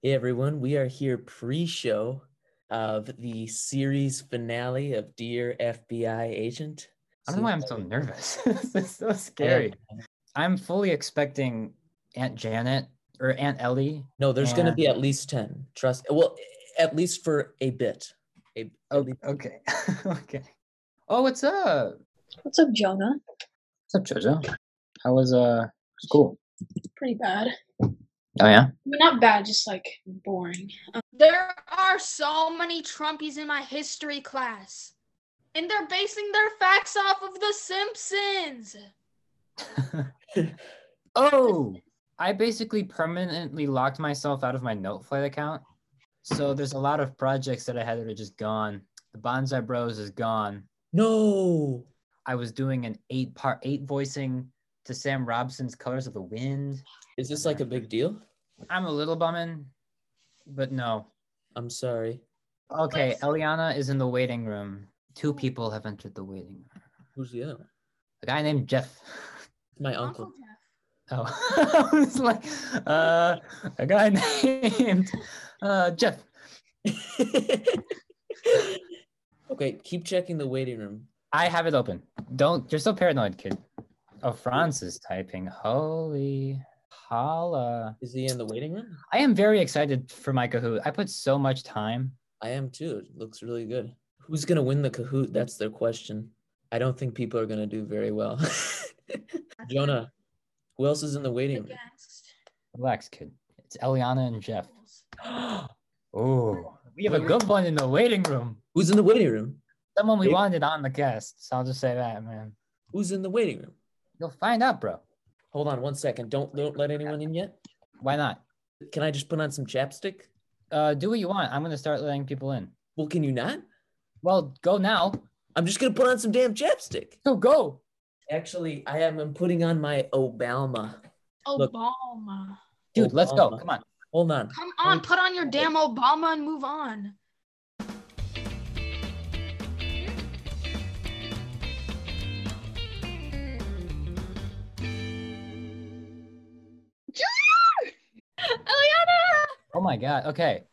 Hey everyone, we are here pre-show of the series finale of Dear FBI Agent. I don't know why I'm so nervous. this is so scary. I'm fully expecting Aunt Janet or Aunt Ellie. No, there's going to be at least 10. Trust. Well, at least for a bit. A, at Oh, okay. okay. Oh, what's up? What's up, Jonah? What's up, Jojo? How was uh school? Pretty bad. Oh yeah. Not bad, just like boring. Um, There are so many Trumpies in my history class. And they're basing their facts off of The Simpsons. oh, I basically permanently locked myself out of my Noteflight account. So there's a lot of projects that I had that are just gone. The Bonsai Bros is gone. no. I was doing an eight part eight voicing to Sam Robson's Colors of the Wind. Is this like a big deal? I'm a little bumming, but no. I'm sorry. Okay, Eliana is in the waiting room. Two people have entered the waiting room. Who's the other one? A guy named Jeff. My uncle. Oh, I was like, uh, a guy named uh, Jeff. okay, keep checking the waiting room. I have it open. Don't. You're so paranoid, kid. Oh, Franz is typing. Holy holla! Is he in the waiting room? I am very excited for my Kahoot. I put so much time. I am too. It looks really good. Who's gonna win the Kahoot? That's their question. I don't think people are gonna do very well. Jonah, who else is in the waiting room? Against Relax, kid. It's Eliana and Jeff. Oh, we have a good one in the waiting room. Who's in the waiting room? Someone we wanted on the cast. So I'll just say that, man. Who's in the waiting room? You'll find out, bro. Hold on one second. Don't don't let anyone in yet. Why not? Can I just put on some chapstick? Uh, do what you want. I'm gonna start letting people in. Well, can you not? Well, go now. I'm just gonna put on some damn chapstick. Go, go. Actually, I am I'm putting on my Obama. Look. Obama. Dude, let's go. Obama. Come on. Hold on. Come on, put on your damn Obama and move on. Oh my god. Okay.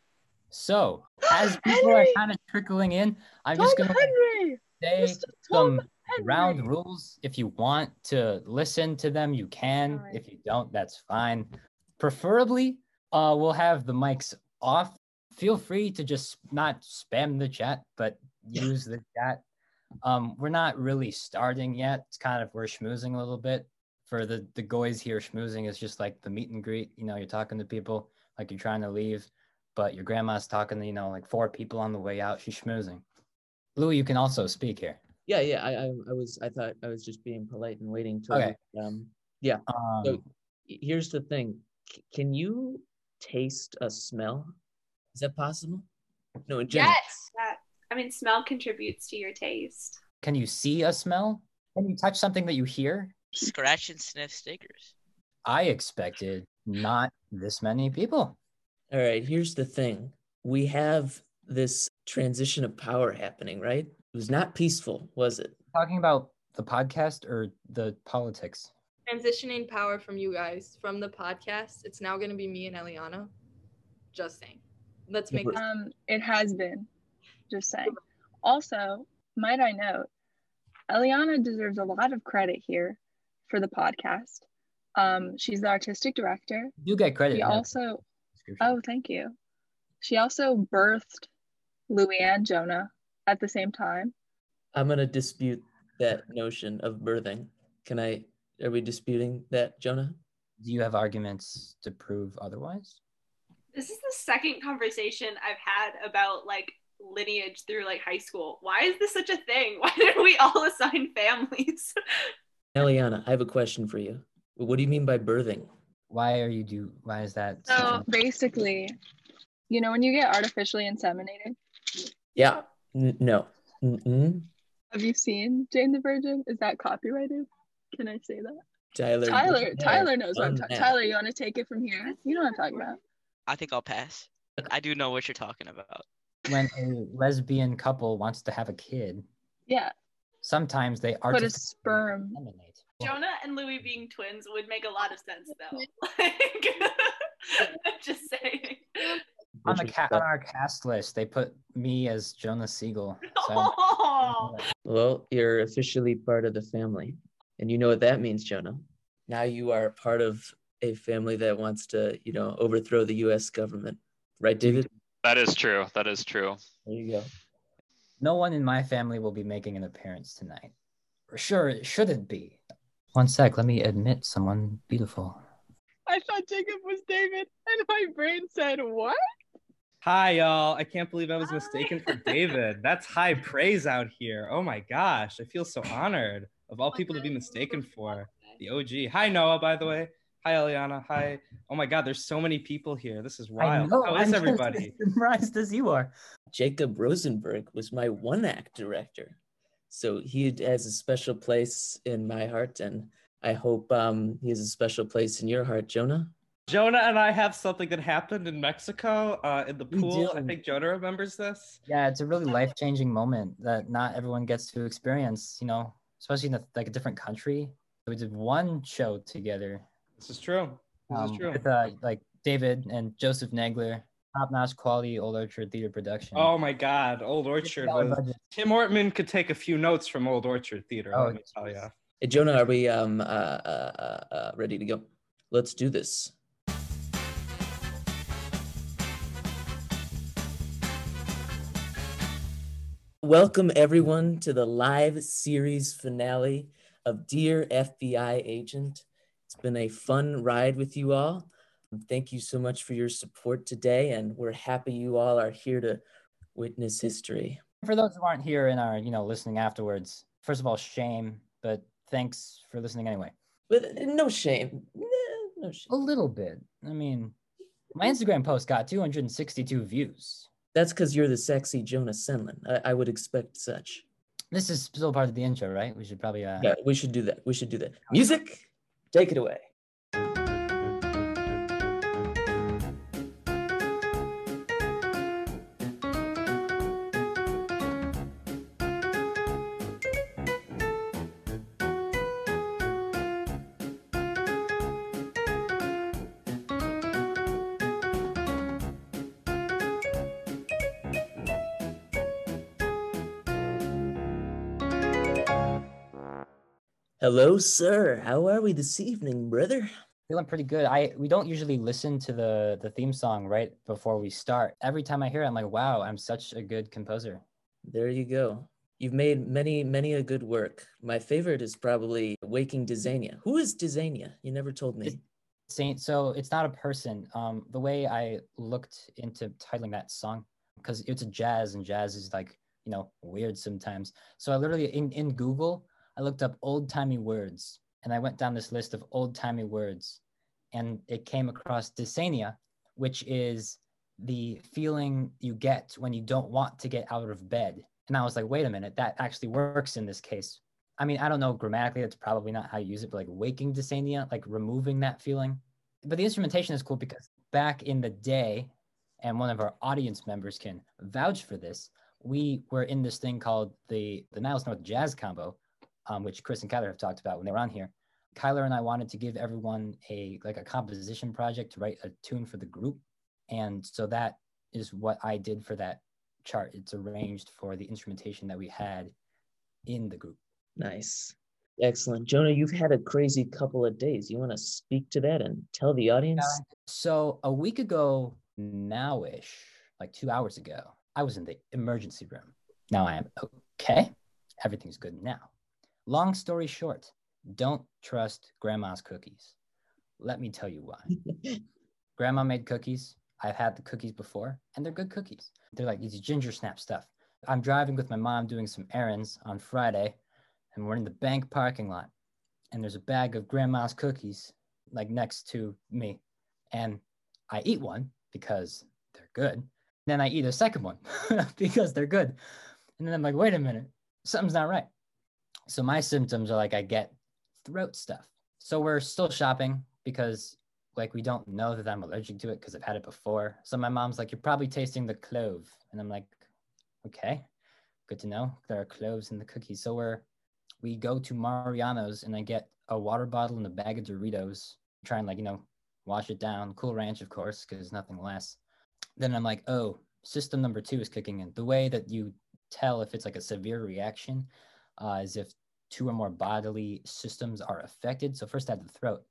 So as people are kind of trickling in, I'm just gonna Henry! say. Tom some round rules. If you want to listen to them, you can. Alright. If you don't, that's fine. Preferably, uh, we'll have the mics off. Feel free to just not spam the chat, but use the chat. Um, we're not really starting yet. It's kind of we're schmoozing a little bit. For the the guys here, schmoozing is just like the meet and greet. You know, you're talking to people like you're trying to leave, but your grandma's talking to you know like four people on the way out. She's schmoozing. Louis, you can also speak here. Yeah, yeah. I, I I was I thought I was just being polite and waiting to. Okay. um Um, So- here's the thing. C- can you taste a smell? Is that possible? No, in general. Yes! that I mean smell contributes to your taste. can you see a smell? Can you touch something that you hear? Scratch and sniff stickers. I expected not this many people. All right, here's the thing. We have this transition of power happening, right? It was not peaceful, was it? Talking about the podcast or the politics? transitioning power from you guys from the podcast. It's now going to be me and Eliana. Just saying. Let's make this. Um, it has been. Just saying. Also, might I note, Eliana deserves a lot of credit here for the podcast. Um, she's the artistic director. You get credit. She also, oh, thank you. She also birthed Louis and Jonah at the same time. I'm gonna dispute that notion of birthing. Can I? Are we disputing that, Jonah? Do you have arguments to prove otherwise? This is the second conversation I've had about like lineage through like high school. Why is this such a thing? Why didn't we all assign families? Eliana, I have a question for you. What do you mean by birthing? Why are you do? Why is that? So a- basically, you know, when you get artificially inseminated, Yeah. N- no. Mm-mm. have you seen Jane the Virgin? Is that copyrighted? Can I say that? Tyler. Tyler, Tyler knows what I'm talking. that. Tyler, you want to take it from here? You know what I'm talking about. I think I'll pass. I do know what you're talking about. when a lesbian couple wants to have a kid, Yeah, sometimes they are. put a sperm. inseminate. Jonah and Louis being twins would make a lot of sense though. Like, I'm just saying. On the Which ca- on our cast list, they put me as Jonah Siegel. So Oh. Well, you're officially part of the family. And you know what that means, Jonah. Now you are part of a family that wants to, you know, overthrow the US government. Right, David? That is true. That is true. There you go. no one in my family will be making an appearance tonight. Sure, it shouldn't be. One sec, let me admit someone beautiful. I thought Jacob was David, and my brain said, What? Hi, y'all. I can't believe I was mistaken for David. That's high praise out here. Oh my gosh. I feel so honored of all oh people to be mistaken for. The OG. Hi, Noah, by the way. Hi, Eliana. Hi. Oh my God, there's so many people here. This is I wild. know, How I'm is just everybody? as surprised as you are. Jacob Rosenberg was my one act director. So he has a special place in my heart, and I hope um, he has a special place in your heart, Jonah. Jonah and I have something that happened in Mexico uh, in the pool. I think Jonah remembers this. Yeah, it's a really life changing moment that not everyone gets to experience, you know, especially in a, like a different country. We did one show together This is true. This um, is true. with uh, like David and Joseph Negler, top notch quality Old Orchard Theater production. Oh my God, Old Orchard was. Tim Ortman could take a few notes from Old Orchard Theater. Oh, let me tell you. Hey, Jonah, are we um, uh, uh, uh, uh, ready to go? Let's do this. Welcome, everyone, to the live series finale of Dear FBI Agent. It's been a fun ride with you all. Thank you so much for your support today, and we're happy you all are here to witness history. For those who aren't here and are, you know, listening afterwards, first of all, shame, but thanks for listening anyway. But uh, no shame. No shame. A little bit. I mean, my Instagram post got 262 views. That's because you're the sexy Jonah Sendlin. I, I would expect such. This is still part of the intro, right? We should probably uh Yeah, we should do that. We should do that. Music, take it away. Hello, sir. How are we this evening, brother? feeling pretty good. I we don't usually listen to the the theme song right before we start. Every time I hear it, I'm like, wow, I'm such a good composer. There you go. You've made many, many a good work. My favorite is probably Waking Dysania. Who is Dysania? You never told me. Saint, so it's not a person. Um, the way I looked into titling that song, because it's a jazz and jazz is like, you know, weird sometimes. So I literally in, in Google, I looked up old timey words and I went down this list of old timey words and it came across dysania, which is the feeling you get when you don't want to get out of bed. And I was like, wait a minute, that actually works in this case. I mean, I don't know grammatically, that's probably not how you use it, but like waking dysania, like removing that feeling. But the instrumentation is cool because back in the day, and one of our audience members can vouch for this, we were in this thing called the the Niles North Jazz Combo, um, which Chris and Kyler have talked about when they were on here. Kyler and I wanted to give everyone a like a composition project to write a tune for the group, and so that is what I did for that chart. It's arranged for the instrumentation that we had in the group. Nice. Excellent. Jonah, you've had a crazy couple of days. You want to speak to that and tell the audience? So a week ago now-ish, like two hours ago, I was in the emergency room. Now I am okay. Everything's good now. Long story short, don't trust grandma's cookies. Let me tell you why. Grandma made cookies. I've had the cookies before, and they're good cookies. They're like these ginger snap stuff. I'm driving with my mom doing some errands on Friday, and we're in the bank parking lot, and there's a bag of grandma's cookies like next to me, and I eat one because they're good. Then I eat a second one because they're good, and then I'm like, wait a minute, something's not right. So my symptoms are like I get throat stuff. So we're still shopping because like we don't know that I'm allergic to it because I've had it before. So my mom's like, you're probably tasting the clove. And I'm like, okay, good to know. There are cloves in the cookies. So we're we go to Mariano's and I get a water bottle and a bag of Doritos, try and like, you know, wash it down. Cool ranch, of course, because nothing less. Then I'm like, oh, system number two is kicking in. The way that you tell if it's like a severe reaction uh, if two or more bodily systems are affected. So first I had the throat,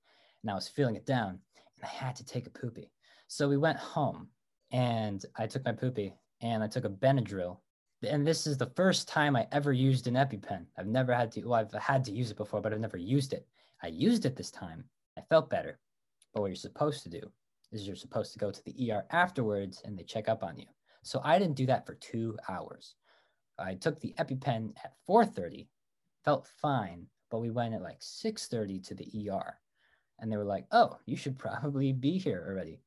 and I was feeling it down, and I had to take a poopy. So we went home, and I took my poopy, and I took a Benadryl. And this is the first time I ever used an EpiPen. I've never had to, well, I've had to use it before, but I've never used it. I used it this time. I felt better. But what you're supposed to do is you're supposed to go to the ER afterwards and they check up on you. So I didn't do that for two hours. I took the EpiPen at 4:30, felt fine, but we went at like 6:30 to the ER, and they were like, "Oh, you should probably be here already."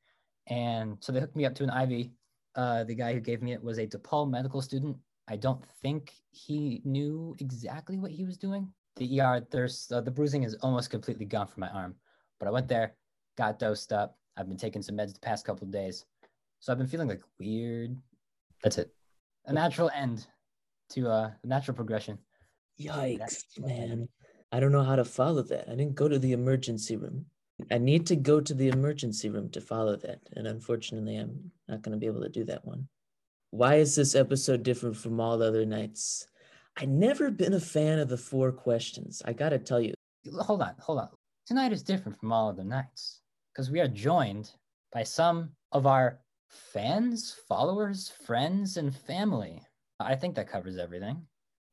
And so they hooked me up to an IV. Uh, the guy who gave me it was a DePaul medical student. I don't think he knew exactly what he was doing. The ER, there's uh, the bruising is almost completely gone from my arm, but I went there, got dosed up. I've been taking some meds the past couple of days, so I've been feeling like weird. That's it. A natural end to uh, a natural progression. Yikes, man. I don't know how to follow that. I didn't go to the emergency room. I need to go to the emergency room to follow that. And unfortunately, I'm not going to be able to do that one. Why is this episode different from all other nights? I never been a fan of the four questions. I got to tell you. Hold on, hold on. Tonight is different from all other nights because we are joined by some of our fans, followers, friends, and family. I think that covers everything.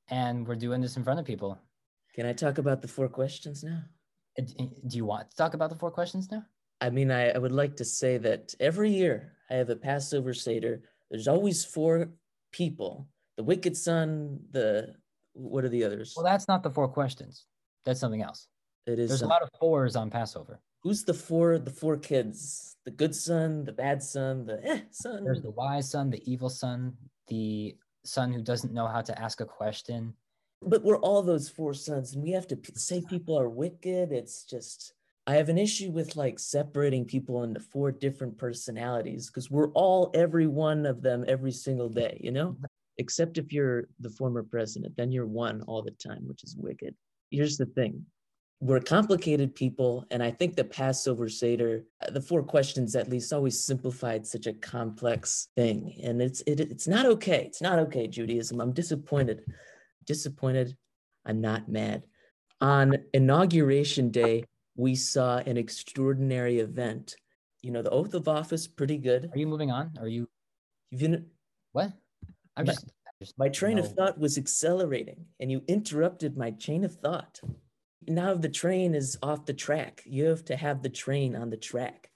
And we're doing this in front of people. Can I talk about the four questions now? Uh, Do you want to talk about the four questions now? I mean, I, I would like to say that every year I have a Passover Seder. There's always four people the wicked son, the what are the others? Well, that's not the four questions. That's something else. It is There's a lot of fours on Passover. Who's the four the four kids? The good son, the bad son, the eh son. There's the wise son, the evil son, the son who doesn't know how to ask a question. But we're all those four sons, and we have to p- say people are wicked. It's just I have an issue with like separating people into four different personalities because we're all every one of them every single day, you know? Except if you're the former president, then you're one all the time, which is wicked. Here's the thing. We're complicated people, and I think the Passover Seder, uh, the four questions at least, always simplified such a complex thing, and it's it, it's not okay. It's not okay, Judaism. I'm disappointed disappointed. I'm not mad. On inauguration day, we saw an extraordinary event. You know, the oath of office, pretty good. Are you moving on? Are you You've been, what? I'm My- just, just my train of thought was accelerating, and you interrupted my chain of thought. Now the train is off the track. You have to have the train on the track.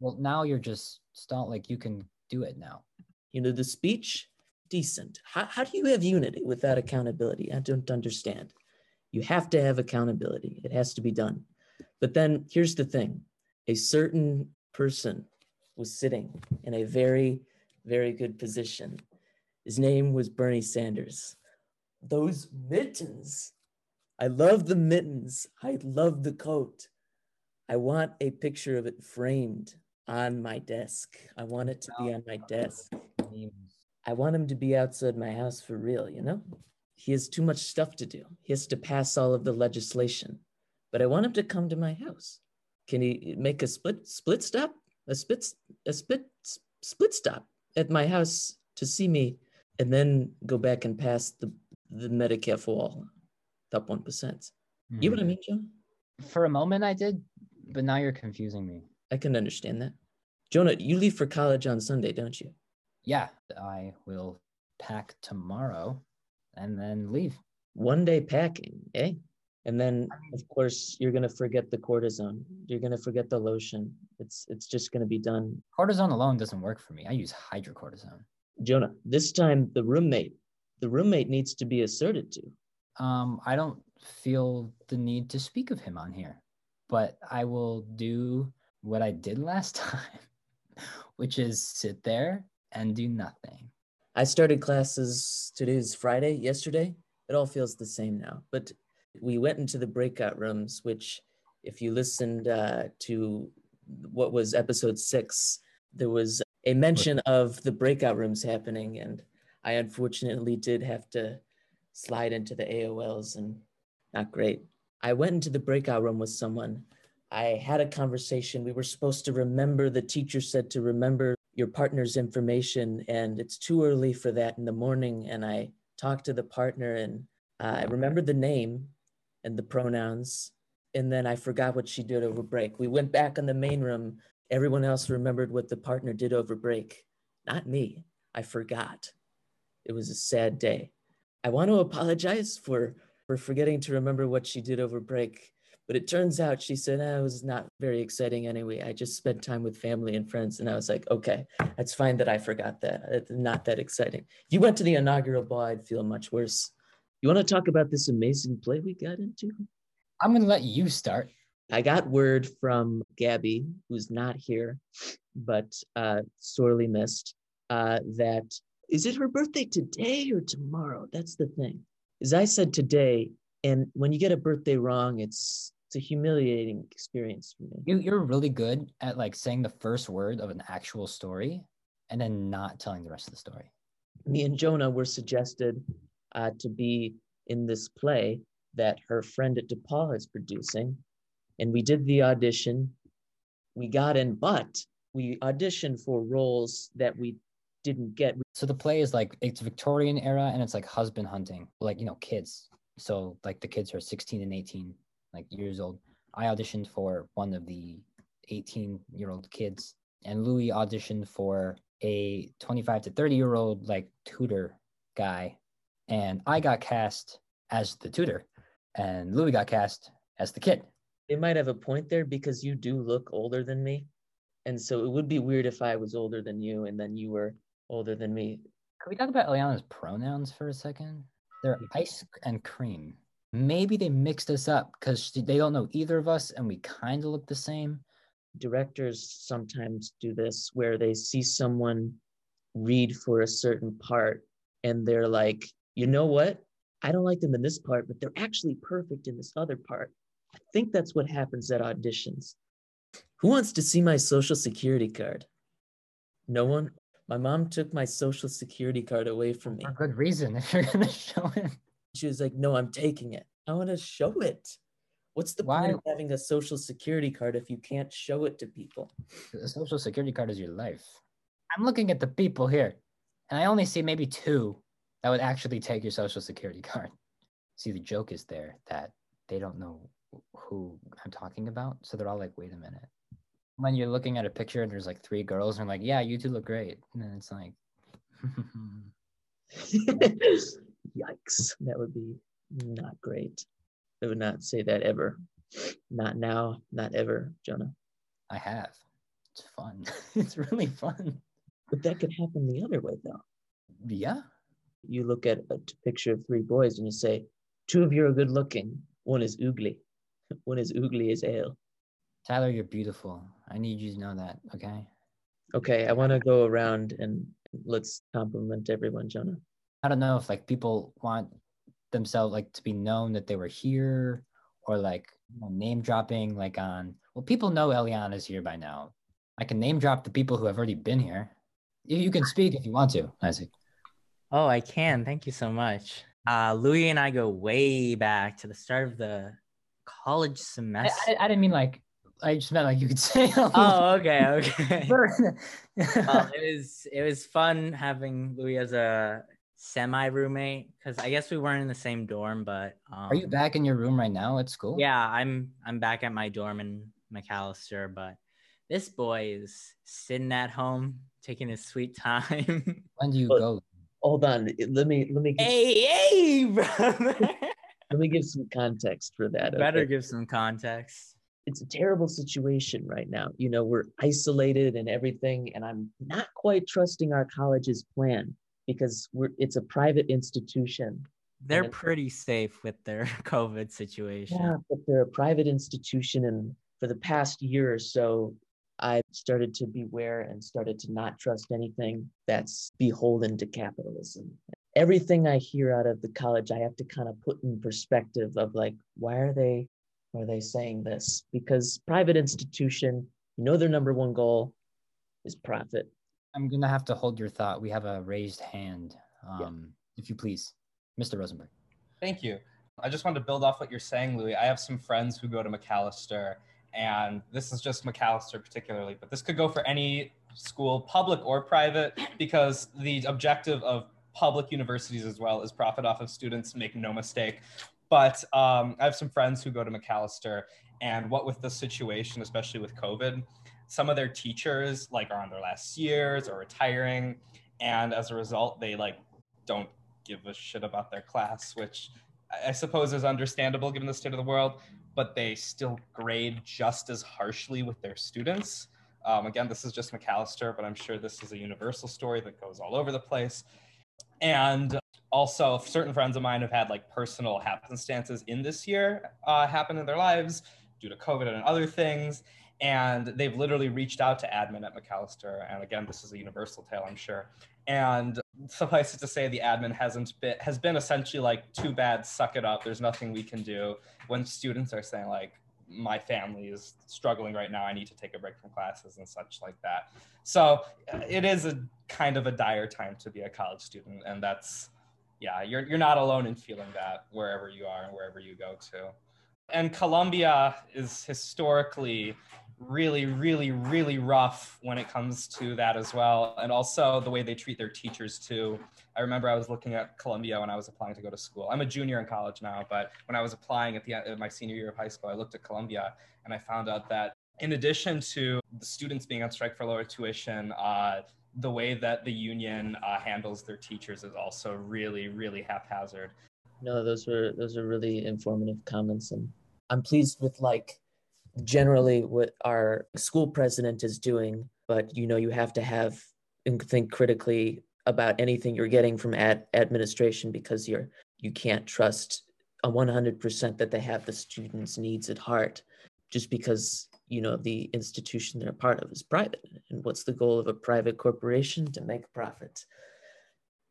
Well, now you're just stall like you can do it now. You know, the speech, decent. How, how do you have unity without accountability? I don't understand. You have to have accountability, it has to be done. But then here's the thing a certain person was sitting in a very, very good position. His name was Bernie Sanders. Those mittens. I love the mittens. I love the coat. I want a picture of it framed on my desk. I want it to be on my desk. I want him to be outside my house for real, you know? He has too much stuff to do. He has to pass all of the legislation. But I want him to come to my house. Can he make a split split stop? A split a split split stop at my house to see me and then go back and pass the the Medicare wall, top one percent. You know what I mean, Joe? For a moment, I did, but now you're confusing me. I can understand that. Jonah, you leave for college on Sunday, don't you? Yeah, I will pack tomorrow and then leave. One day packing, eh? And then, of course, you're gonna forget the cortisone. You're gonna forget the lotion. It's it's just gonna be done. Cortisone alone doesn't work for me. I use hydrocortisone. Jonah, this time the roommate, the roommate needs to be asserted to. Um, I don't feel the need to speak of him on here, but I will do what I did last time, which is sit there and do nothing. I started classes today's Friday, yesterday. It all feels the same now. But we went into the breakout rooms, which, if you listened uh, to what was episode six, there was a mention of the breakout rooms happening. And I unfortunately did have to slide into the AOLs and not great. I went into the breakout room with someone. I had a conversation. We were supposed to remember, the teacher said to remember your partner's information, and it's too early for that in the morning. And I talked to the partner, and uh, I remembered the name and the pronouns, and then I forgot what she did over break. We went back in the main room. Everyone else remembered what the partner did over break, not me. I forgot. It was a sad day. I want to apologize for for forgetting to remember what she did over break. But it turns out she said eh, it was not very exciting anyway. I just spent time with family and friends, and I was like, okay, that's fine that I forgot that. It's not that exciting. If you went to the inaugural ball, I'd feel much worse. You want to talk about this amazing play we got into? I'm gonna let you start. I got word from Gabby, who's not here, but uh, sorely missed, uh, that is it her birthday today or tomorrow? That's the thing. As I said today, and when you get a birthday wrong, it's it's a humiliating experience for me. You, you're really good at like saying the first word of an actual story and then not telling the rest of the story. Me and Jonah were suggested uh, to be in this play that her friend at DePaul is producing, and we did the audition. We got in, but we auditioned for roles that we didn't get. So the play is like it's Victorian era and it's like husband hunting, like you know, kids. So like the kids are 16 and 18, like years old. I auditioned for one of the 18 year old kids, and Louis auditioned for a 25 to 30 year old like tutor guy, and I got cast as the tutor, and Louis got cast as the kid. They might have a point there because you do look older than me. And so it would be weird if I was older than you and then you were older than me. Can we talk about Eliana's pronouns for a second? They're ice and cream. Maybe they mixed us up because they don't know either of us and we kind of look the same. Directors sometimes do this where they see someone read for a certain part and they're like, you know what? I don't like them in this part, but they're actually perfect in this other part. I think that's what happens at auditions. Who wants to see my social security card? No one? My mom took my social security card away from me. For good reason, if you're gonna show it. She was like, No, I'm taking it. I want to show it. What's the Why- point of having a social security card if you can't show it to people? The social security card is your life. I'm looking at the people here, and I only see maybe two that would actually take your social security card. See, the joke is there that they don't know who I'm talking about, so they're all like, "Wait a minute." When you're looking at a picture and there's like three girls, and like, "Yeah, you two look great," and it's like, Yikes. That would be not great. I would not say that ever. Not now, not ever, Jonah. "I have." It's fun. it's really fun. But that could happen the other way, though. Yeah. You look at a picture of three boys and you say, two of you are good looking, one is oogly, one is oogly as ale. Tyler, you're beautiful. I need you to know that, okay? Okay, I want to go around and let's compliment everyone, Jonah. I don't know if like people want themselves like to be known that they were here or like you know, name dropping like on well people know Eliana's here by now. I can name drop the people who have already been here. You, you can speak if you want to, Isaac. Oh, I can. Thank you so much. Uh, Louis and I go way back to the start of the college I, semester. I, I didn't mean like I just meant like you could say oh, okay, okay. Well, it was it was fun having Louis as a semi roommate because I guess we weren't in the same dorm, but um, Are you back in your room right now at school? Yeah, I'm I'm back at my dorm in Macalester, but this boy is sitting at home taking his sweet time. When do you But- go? Hold on, let me let me give, hey, hey, brother! let me give some context for that. Better okay? give some context. It's a terrible situation right now. You know, we're isolated and everything, and I'm not quite trusting our college's plan because we're it's a private institution. They're pretty safe with their COVID situation. Yeah, but they're a private institution, and for the past year or so, I started to beware and started to not trust anything that's beholden to capitalism. Everything I hear out of the college, I have to kind of put in perspective of like, why are they, are they saying this? Because private institution, you know, their number one goal is profit. I'm gonna have to hold your thought. We have a raised hand. Um, if you please, Mr. Rosenberg. Thank you. I just wanted to build off what you're saying, Louis. I have some friends who go to Macalester, and this is just Macalester particularly, but this could go for any school, public or private, because the objective of public universities as well is profit off of students, make no mistake. But um, I have some friends who go to Macalester, and what with the situation, especially with COVID, some of their teachers like are on their last years or retiring, and as a result, they like don't give a shit about their class, which I suppose is understandable given the state of the world. But they still grade just as harshly with their students. Um, again, this is just Macalester, but I'm sure this is a universal story that goes all over the place. And also, certain friends of mine have had like personal happenstances in this year uh, happen in their lives due to COVID and other things. And they've literally reached out to admin at Macalester. And again, this is a universal tale, I'm sure. And suffice it to say, the admin hasn't been has been essentially like, too bad, suck it up. There's nothing we can do. When students are saying like, my family is struggling right now. I need to take a break from classes and such like that. So it is a kind of a dire time to be a college student, and that's yeah, you're you're not alone in feeling that wherever you are and wherever you go to. And Columbia is historically really, really, really rough when it comes to that as well. And also the way they treat their teachers too. I remember I was looking at Columbia when I was applying to go to school. I'm a junior in college now, but when I was applying at the end of my senior year of high school, I looked at Columbia and I found out that in addition to the students being on strike for lower tuition, uh, the way that the union uh, handles their teachers is also really, really haphazard. No, those were those are really informative comments, and I'm pleased with like generally what our school president is doing. But you know, you have to have and think critically about anything you're getting from ad- administration because you're you can't trust a 100% that they have the students' needs at heart just because you know the institution they're a part of is private and what's the goal of a private corporation to make profit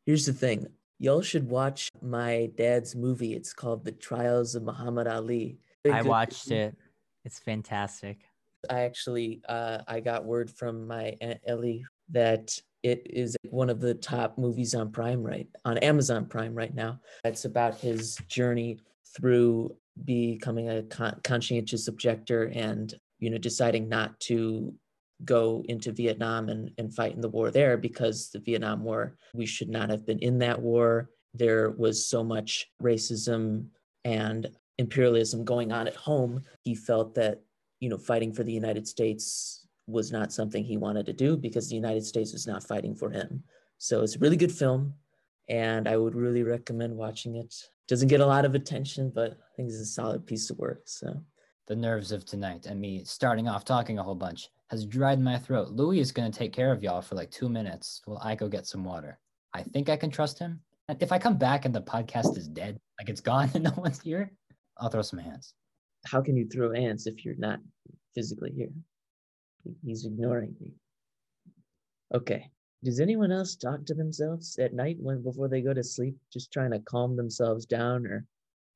here's the thing y'all should watch my dad's movie it's called the trials of muhammad ali I watched it. It's fantastic. I actually uh, I got word from my aunt Ellie that it is one of the top movies on Prime right on Amazon Prime right now. It's about his journey through becoming a con- conscientious objector and you know deciding not to go into Vietnam and, and fight in the war there because the Vietnam War we should not have been in that war. There was so much racism and imperialism going on at home. He felt that you know fighting for the United States was not something he wanted to do because the United States was not fighting for him. So it's a really good film, and I would really recommend watching it. Doesn't get a lot of attention, but I think it's a solid piece of work. So The nerves of tonight and me starting off talking a whole bunch has dried my throat. Louis is going to take care of y'all for like two minutes while I go get some water. I think I can trust him. And if I come back and the podcast is dead, like it's gone and no one's here, I'll throw some hands. how can you throw ants if you're not physically here? He's ignoring me. Okay. Does anyone else talk to themselves at night when before they go to sleep, just trying to calm themselves down? Or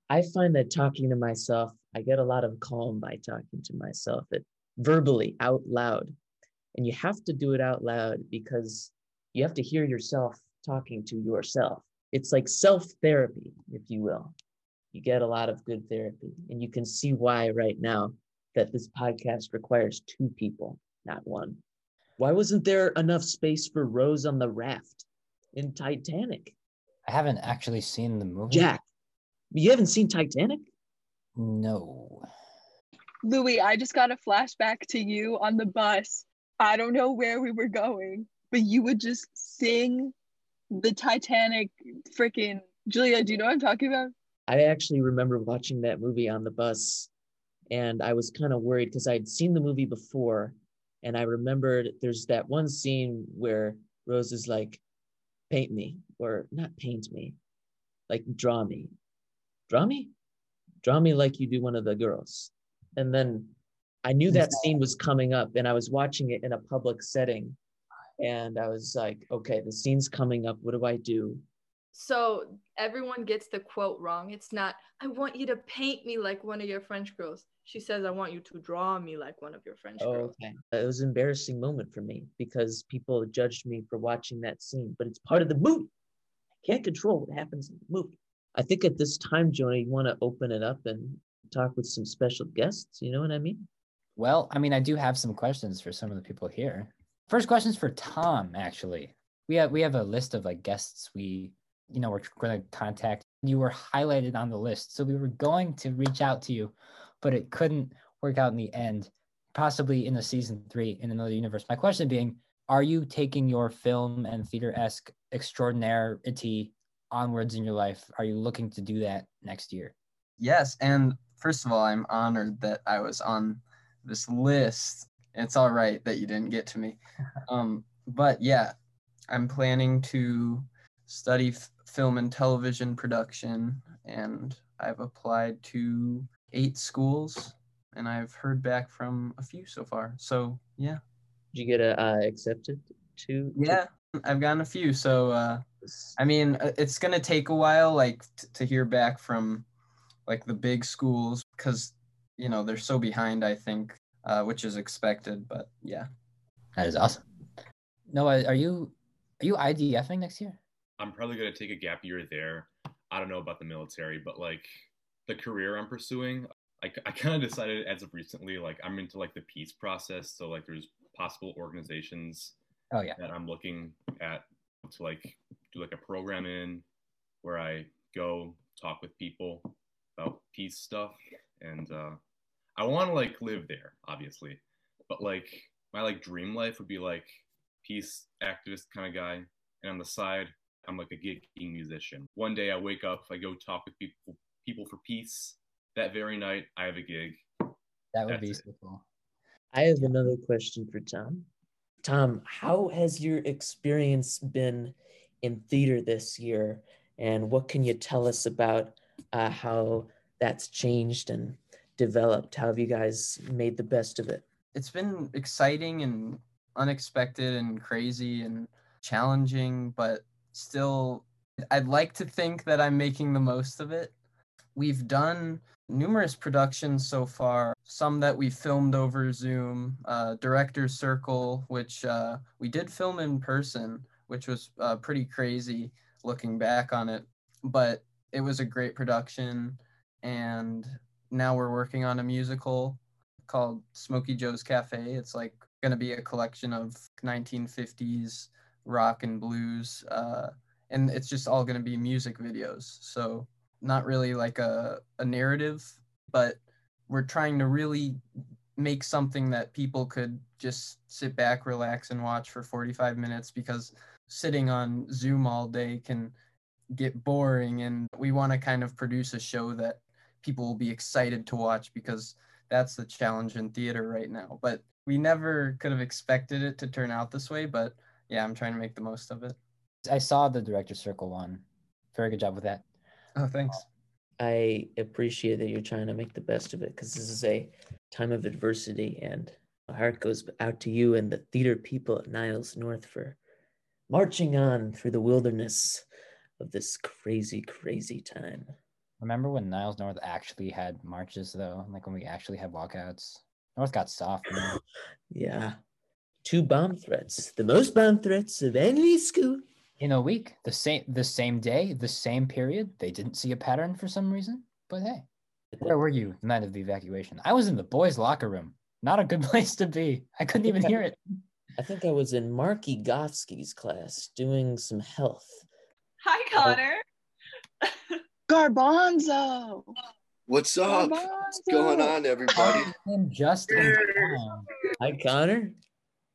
I find that talking to myself, I get a lot of calm by talking to myself, it verbally out loud. And you have to do it out loud because you have to hear yourself talking to yourself. It's like self therapy, if you will you get a lot of good therapy. And you can see why right now that this podcast requires two people, not one. Why wasn't there enough space for Rose on the raft in Titanic? I haven't actually seen the movie. Jack, you haven't seen Titanic? No. Louis, I just got a flashback to you on the bus. I don't know where we were going, but you would just sing the Titanic freaking Julia, do you know what I'm talking about? I actually remember watching that movie on the bus and I was kind of worried because I'd seen the movie before and I remembered there's that one scene where Rose is like, paint me, or not paint me, like draw me. Draw me? Draw me like you do one of the girls. And then I knew that scene was coming up and I was watching it in a public setting. And I was like, okay, the scene's coming up. What do I do? So everyone gets the quote wrong. It's not, I want you to paint me like one of your French girls. She says, I want you to draw me like one of your French Oh, girls. okay. It was an embarrassing moment for me because people judged me for watching that scene, but it's part of the movie. I can't control what happens in the movie. I think at this time, Jonah, you want to open it up and talk with some special guests. You know what I mean? Well, I mean, I do have some questions for some of the people here. First question's for Tom, actually. We have we have a list of like guests we, you know, we're going to contact. You were highlighted on the list. So we were going to reach out to you, but it couldn't work out in the end, possibly in the season three in another universe. My question being, are you taking your film and theater-esque extraordinarity onwards in your life? Are you looking to do that next year? Yes, and first of all, I'm honored that I was on this list. It's all right that you didn't get to me. Um, but yeah, I'm planning to study f- film and television production, and I've applied to eight schools, and I've heard back from a few so far. So yeah, Did you get a, uh, accepted to? to- yeah, I've gotten a few. So uh, I mean, uh, it's gonna take a while, like t- to hear back from like the big schools, because you know they're so behind. I think, uh, which is expected. But yeah, That is awesome. Noah, are you are you IDFing next year? I'm probably gonna take a gap year there. I don't know about the military, but like the career I'm pursuing, I, I kind of decided as of recently, like I'm into like the peace process. So like there's possible organizations Oh yeah. that I'm looking at to like do like a program in where I go talk with people about peace stuff. And uh I want to like live there obviously. But like my like dream life would be like peace activist kind of guy. And on the side I'm like a gigging musician. One day I wake up I go talk with people people for peace. That very night I have a gig. That would be so cool. I have another question for Tom. Tom, how has your experience been in theater this year, and what can you tell us about uh, how that's changed and developed? How have you guys made the best of it? it's been exciting and unexpected and crazy and challenging, but still, I'd like to think that I'm making the most of it. We've done numerous productions so far, some that we filmed over Zoom, uh, Director's Circle, which uh, we did film in person, which was uh, pretty crazy looking back on it, but it was a great production. And now we're working on a musical called Smokey Joe's Cafe. It's like going to be a collection of 1950s rock and blues. Uh, and it's just all going to be music videos. So, not really like a, a narrative, but we're trying to really make something that people could just sit back, relax, and watch for 45 minutes because sitting on Zoom all day can get boring. And we want to kind of produce a show that people will be excited to watch because that's the challenge in theater right now. But we never could have expected it to turn out this way. But yeah, I'm trying to make the most of it. I saw the director circle one. Very good job with that. Oh, thanks. I appreciate that you're trying to make the best of it because this is a time of adversity, and my heart goes out to you and the theater people at Niles North for marching on through the wilderness of this crazy, crazy time. Remember when Niles North actually had marches though? Like when we actually had walkouts? North got soft. Yeah. Two bomb threats, the most bomb threats of any school. In a week, the same the same day, the same period. They didn't see a pattern for some reason. But hey, where were you the night of the evacuation? I was in the boys' locker room. Not a good place to be. I couldn't even hear it. I think I was in Marky Goffsky's class doing some health. Hi, Connor. Garbanzo. What's up? What's going on, everybody? I'm Justin. Hi, Connor.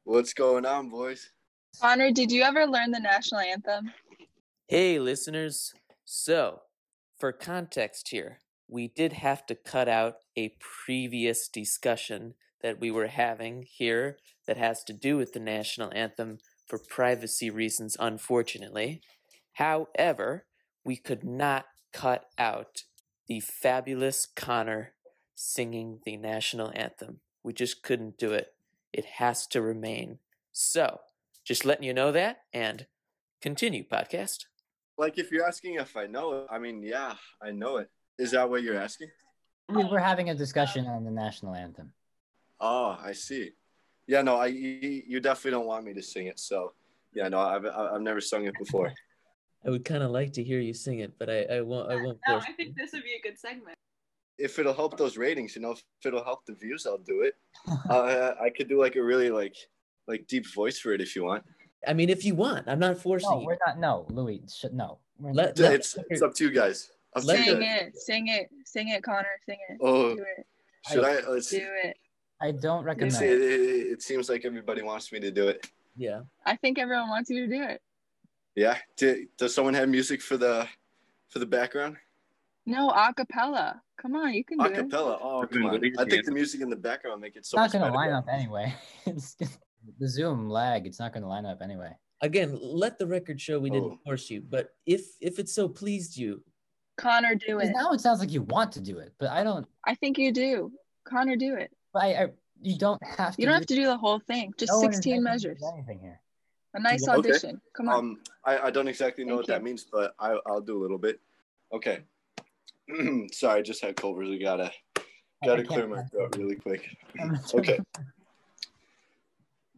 What's going on, boys? Connor, did you ever learn the national anthem? Hey, listeners. So, for context here, we did have to cut out a previous discussion that we were having here that has to do with the national anthem for privacy reasons, unfortunately. However, we could not cut out the fabulous Connor singing the national anthem. We just couldn't do it. It has to remain. So, just letting you know that and continue, podcast. Like, if you're asking if I know it, I mean, yeah, I know it. Is that what you're asking? we're having a discussion on the national anthem. Oh, I see. Yeah, no, I you, you definitely don't want me to sing it. So, yeah, no, I've I've never sung it before. I would kind of like to hear you sing it, but I, I won't. I won't No, force. I think this would be a good segment. If it'll help those ratings, you know, if it'll help the views, I'll do it. uh, I could do like a really like like deep voice for it if you want. I mean, if you want, I'm not forcing No, you. we're not. No, Louis. Sh- no. We're Let- not. It's it's up to you guys. Up to you Sing guys. it, sing it, sing it, Connor, sing it. Oh, Do it, should I? Let's do it. I don't Let's recommend. see. It, it, it seems like everybody wants me to do it. Yeah. I think everyone wants you to do it. Yeah. Do, does someone have music for the for the background? No, acapella. Come on, you can do it. Acapella. Oh, come on. I think the music in the background make it so It's much not going to line up anyway. It's just- the Zoom lag. It's not going to line up anyway. Again, let the record show we didn't Oh. force you, but if if it so pleased you, Connor, do it. Now it sounds like you want to do it, but I don't. I think you do. Connor, do it. But I, I you don't have to. You don't have to do the whole thing. Just No 16 making measures. Anything here. A nice Okay. audition. Come on. Um, I, I don't exactly know Thank what that means, but I I'll do a little bit. Okay. Sorry, I just had Culver's. We gotta gotta I clear my throat really quick. Okay.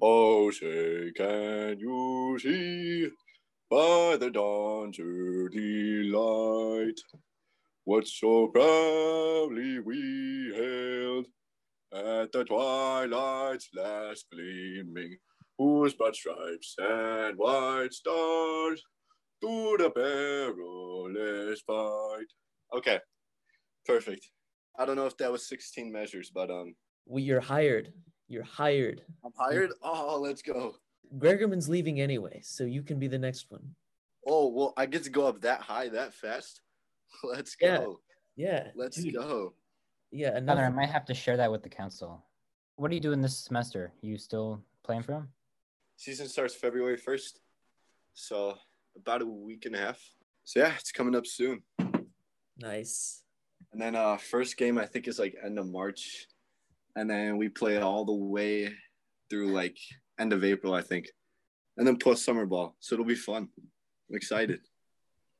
Oh, say, can you see by the dawn's early light what so proudly we hailed at the twilight's last gleaming, whose broad stripes and white stars through the perilous fight. Okay, perfect. I don't know if that was 16 measures, but um, we, you're hired. You're hired. I'm hired. Oh, let's go. Gregerman's leaving anyway, so you can be the next one. Oh well, I get to go up that high that fast. Let's Yeah. go. Yeah. Let's dude. go. Yeah. Connor, I might have to share that with the council. What are you doing this semester? You still playing for him? Season starts February first, so about a week and a half. So yeah, it's coming up soon. Nice. And then uh first game I think is like end of March. And then we play all the way through like end of April, I think. And then plus summer ball. So it'll be fun. I'm excited.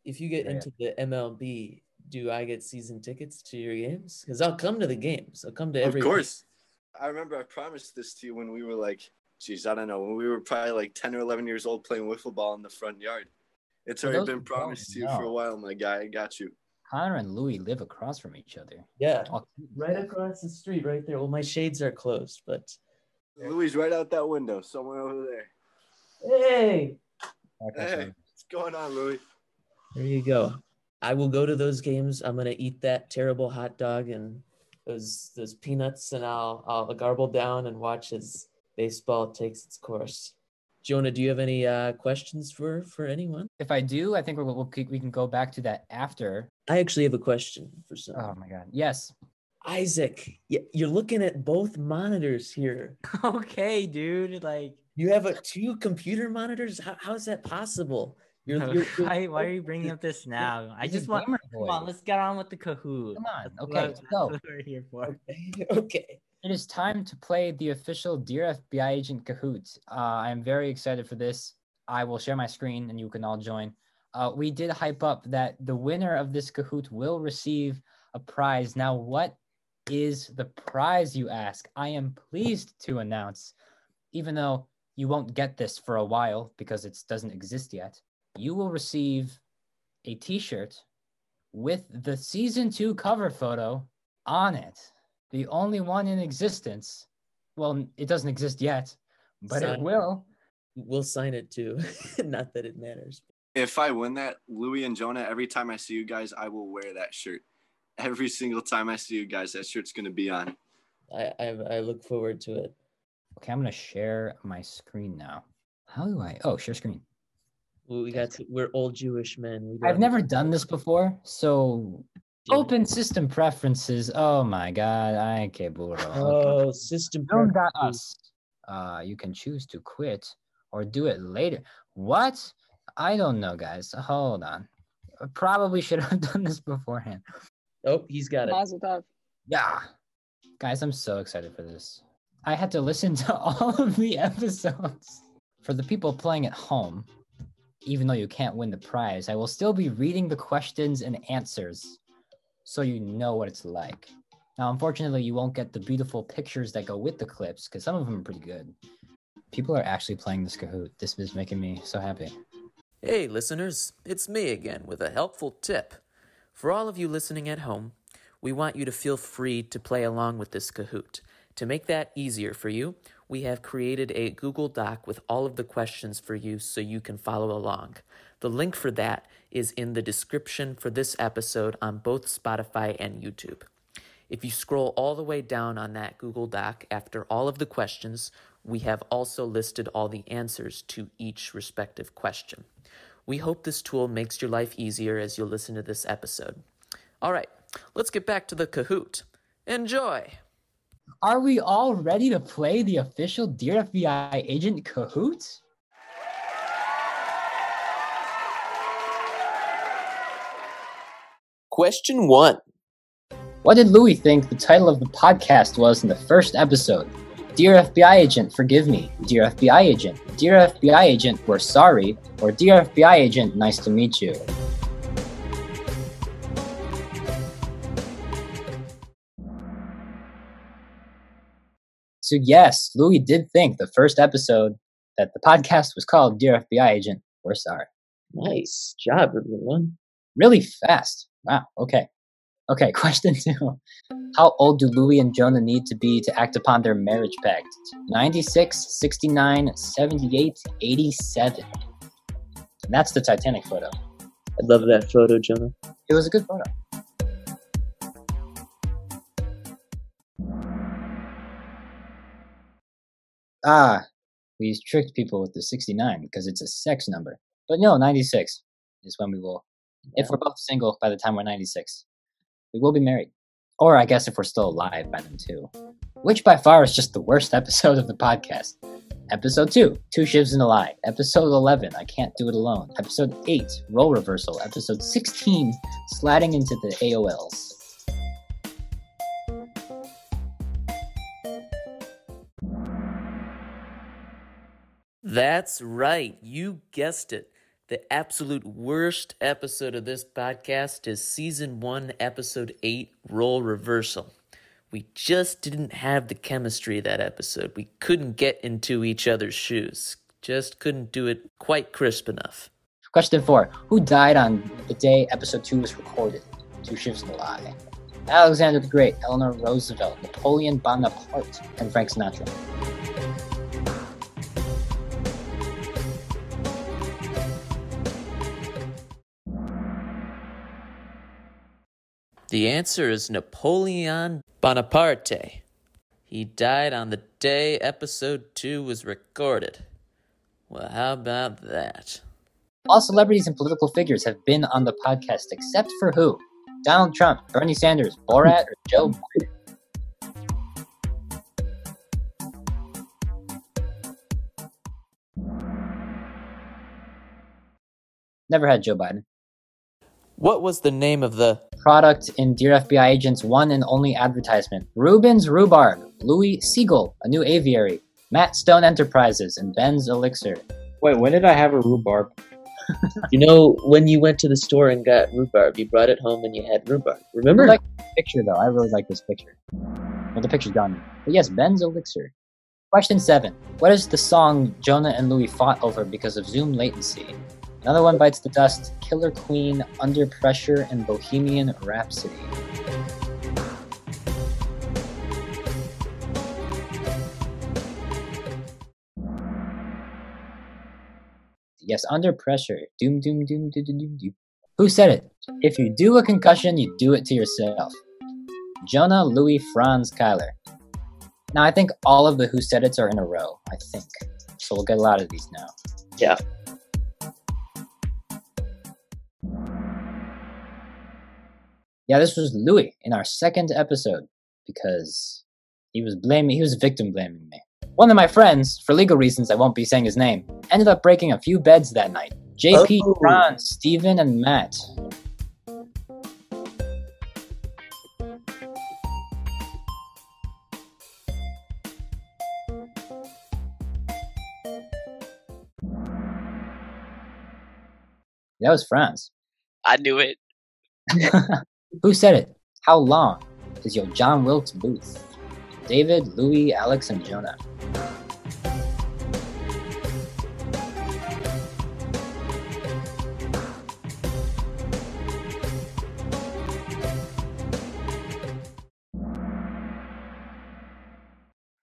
If you get Yeah. into the MLB, do I get season tickets to your games? Because I'll come to the games. I'll come to every. Of course. I remember I promised this to you when we were like, geez, I don't know, when we were probably like 10 or 11 years old playing wiffle ball in the front yard. It's already been promised to you for a while, my guy. I got you. Connor and Louis live across from each other. Yeah. Right across the street, right there. Well, my shades are closed, but Louis right out that window, somewhere over there. hey, Hey, what's going on, Louis? there you go. I will go to those games. I'm gonna eat that terrible hot dog and those those peanuts, and I'll I'll garble down and watch as baseball takes its course. Jonah, do you have any uh, questions for for anyone? If I do, I think we'll, we'll we can go back to that after. I actually have a question for some. Oh my god. Yes. Isaac, you're looking at both monitors here. okay, dude. Like, You have a two computer monitors. How, how is that possible? You're, you're, you're- why, why are you bringing up this now? I just want. Come on, let's get on with the Kahoot. Come on. That's Okay, what- let's that's go. what we're here for. okay. It is time to play the official Dear FBI Agent Kahoot. Uh, I'm very excited for this. I will share my screen and you can all join. Uh, we did hype up that the winner of this Kahoot will receive a prize. Now, what is the prize, you ask? I am pleased to announce, even though you won't get this for a while because it doesn't exist yet, you will receive a t shirt with the season two cover photo on it. The only one in existence. Well, it doesn't exist yet, but it will. We'll sign it too. Not that it matters. If I win that, Louis and Jonah, every time I see you guys, I will wear that shirt. Every single time I see you guys, that shirt's gonna be on. I, I I look forward to it. Okay, I'm gonna share my screen now. How do I? Oh, share screen. We we got to, we're old Jewish men. We I've never done this before, so open system preferences. Oh my god, I can't believe it. Oh, system Zoom dot preferences. us. Uh, you can choose to quit or do it later. What? I don't know, guys. Hold on. I probably should have done this beforehand. Oh, he's got it. Mazel tov. Yeah. Guys, I'm so excited for this. I had to listen to all of the episodes. For the people playing at home, even though you can't win the prize, I will still be reading the questions and answers so you know what it's like. Now, unfortunately, you won't get the beautiful pictures that go with the clips because some of them are pretty good. People are actually playing this Kahoot. This is making me so happy. Hey, listeners, it's me again with a helpful tip. For all of you listening at home, we want you to feel free to play along with this Kahoot. To make that easier for you, we have created a Google Doc with all of the questions for you so you can follow along. The link for that is in the description for this episode on both Spotify and YouTube. If you scroll all the way down on that Google Doc after all of the questions, we have also listed all the answers to each respective question. We hope this tool makes your life easier as you listen to this episode. All right, let's get back to the Kahoot. Enjoy! Are we all ready to play the official Dear FBI agent Kahoot? Question one What did Louis think the title of the podcast was in the first episode? Dear FBI agent, forgive me. Dear FBI agent. Dear FBI agent, we're sorry. Or Dear FBI agent, nice to meet you. So, yes, Louis did think the first episode that the podcast was called Dear FBI Agent, We're Sorry. Nice job, everyone. Really fast. Wow. Okay. Okay. Question two How old do Louis and Jonah need to be to act upon their marriage pact? 96, 69, 78, 87. And that's the Titanic photo. I love that photo, Jonah. It was a good photo. Ah, we tricked people with the 69 because it's a sex number. But no, 96 is when we will, if we're both single by the time we're 96, we will be married. Or I guess if we're still alive by then too. Which by far is just the worst episode of the podcast. Episode 2, Two Shivs in a Lie. Episode 11, I Can't Do It Alone. Episode 8, Role Reversal. Episode 16, Sliding into the AOLs. That's right. You guessed it. The absolute worst episode of this podcast is season one, episode eight, Role Reversal. We just didn't have the chemistry that episode. We couldn't get into each other's shoes. Just couldn't do it quite crisp enough. Question 4 Who died on the day episode 2 was recorded? Two Shivs in a Lie. Alexander the Great, Eleanor Roosevelt, Napoleon Bonaparte, and Frank Sinatra. The answer is Napoleon Bonaparte. He died on the day episode 2 was recorded. Well, how about that? All celebrities and political figures have been on the podcast except for who? Donald Trump, Bernie Sanders, Borat, or Joe Biden? Never had Joe Biden. What was the name of the Product in Dear FBI Agent's one and only advertisement Rubens Rhubarb, Louis Siegel, a new aviary, Matt Stone Enterprises, and Ben's Elixir. Wait, when did I have a rhubarb? You know, when you went to the store and got rhubarb, you brought it home and you had rhubarb. Remember? I like this picture though. I really like this picture. Well, the picture's gone. But yes, Ben's Elixir. Question seven. What is the song Jonah and Louis fought over because of Zoom latency? Another one bites the dust. Killer Queen, Under Pressure, and Bohemian Rhapsody. Yes, Under Pressure. Doom, doom, doom, doom, doom, doom, doom. Who said it? If you do a concussion, you do it to yourself. Jonah, Louis, Franz, Kyler. Now, I think all of the Who Said It's are in a row, I think. So we'll get a lot of these now. Yeah. Yeah, this was Louis in our second episode because he was blaming, he was victim blaming me. One of my friends, for legal reasons I won't be saying his name, ended up breaking a few beds that night. JP, Oh. Franz, Steven, and Matt. That was Franz. I knew it. Who said it? How long is your John Wilkes Booth? David, Louis, Alex, and Jonah.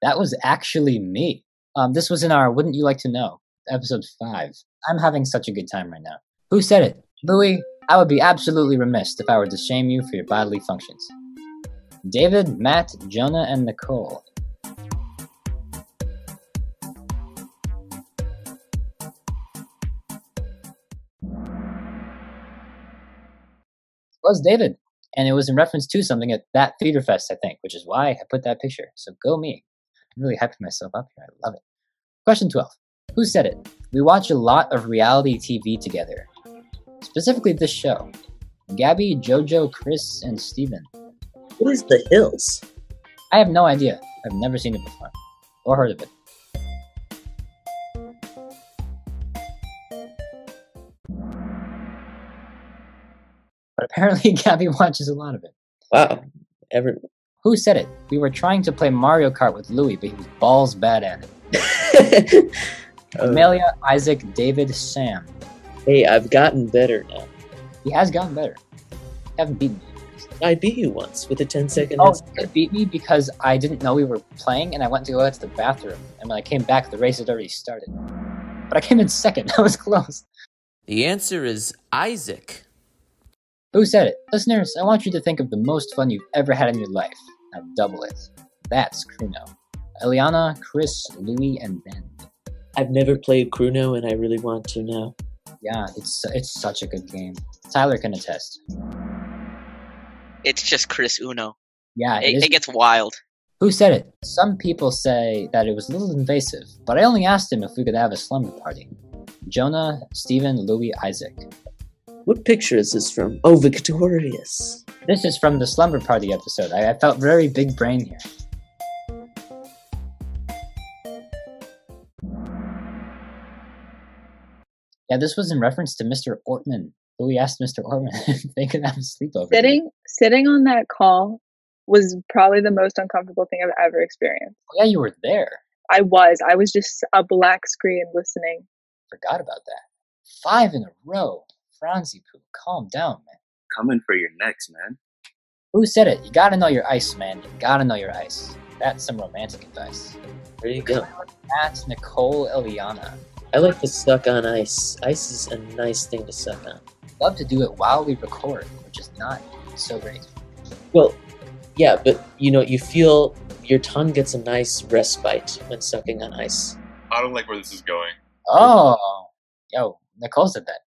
that was actually me. Um, this was in our Wouldn't You Like to Know, episode five. I'm having such a good time right now. Who said it? Louis, I would be absolutely remiss if I were to shame you for your bodily functions. David, Matt, Jonah, and Nicole. It was David. And it was in reference to something at that Theater Fest, I think, which is why I put that picture. So go me. I'm really hyping myself up here. I love it. Question 12. Who said it? We watch a lot of reality TV together. Specifically this show. Gabby, Jojo, Chris, and Steven. What is The Hills? I have no idea. I've never seen it before. Or heard of it. But apparently Gabby watches a lot of it. Wow. Every Who said it? We were trying to play Mario Kart with Louis, but he was balls bad at it. Amelia, Isaac, David, Sam. Hey, I've gotten better now. He has gotten better. You haven't beaten me. I beat you once with a 10 second Oh, head you beat me because I didn't know we were playing, and I went to go out to the bathroom. And when I came back, the race had already started. But I came in second. I was close. The answer is Isaac. Who said it? Listeners, I want you to think of the most fun you've ever had in your life. Now double it. That's Kruno. Eliana, Chris, Louis, and Ben. I've never played Chrono and I really want to now. Yeah, it's it's such a good game. Tyler can attest. It's just Chris Uno. Yeah, it it, is- it gets wild. Who said it? Some people say that it was a little invasive, but I only asked him if we could have a slumber party. Jonah, Stephen, Louis, Isaac. What picture is this from? Oh, Victorious. This is from the slumber party episode. I, I felt very big brain here. Yeah, this was in reference to Mr. Ortman. We asked Mr. Ortman if they could have a sleepover. Sitting sitting on that call was probably the most uncomfortable thing I've ever experienced. Oh, yeah, you were there. I was. I was just a black screen listening. Forgot about that. Five in a row. Franzi poo, calm down, man. Coming for your necks, man. Who said it? You gotta know your ice, man. You gotta know your ice. That's some romantic advice. There you go. Matt, Nicole, Eliana. I like to suck on ice. Ice is a nice thing to suck on. Love to do it while we record, which is not so great. Well, yeah, but you know, you feel your tongue gets a nice respite when sucking on ice. I don't like where this is going. Oh, yo, Nicole said that.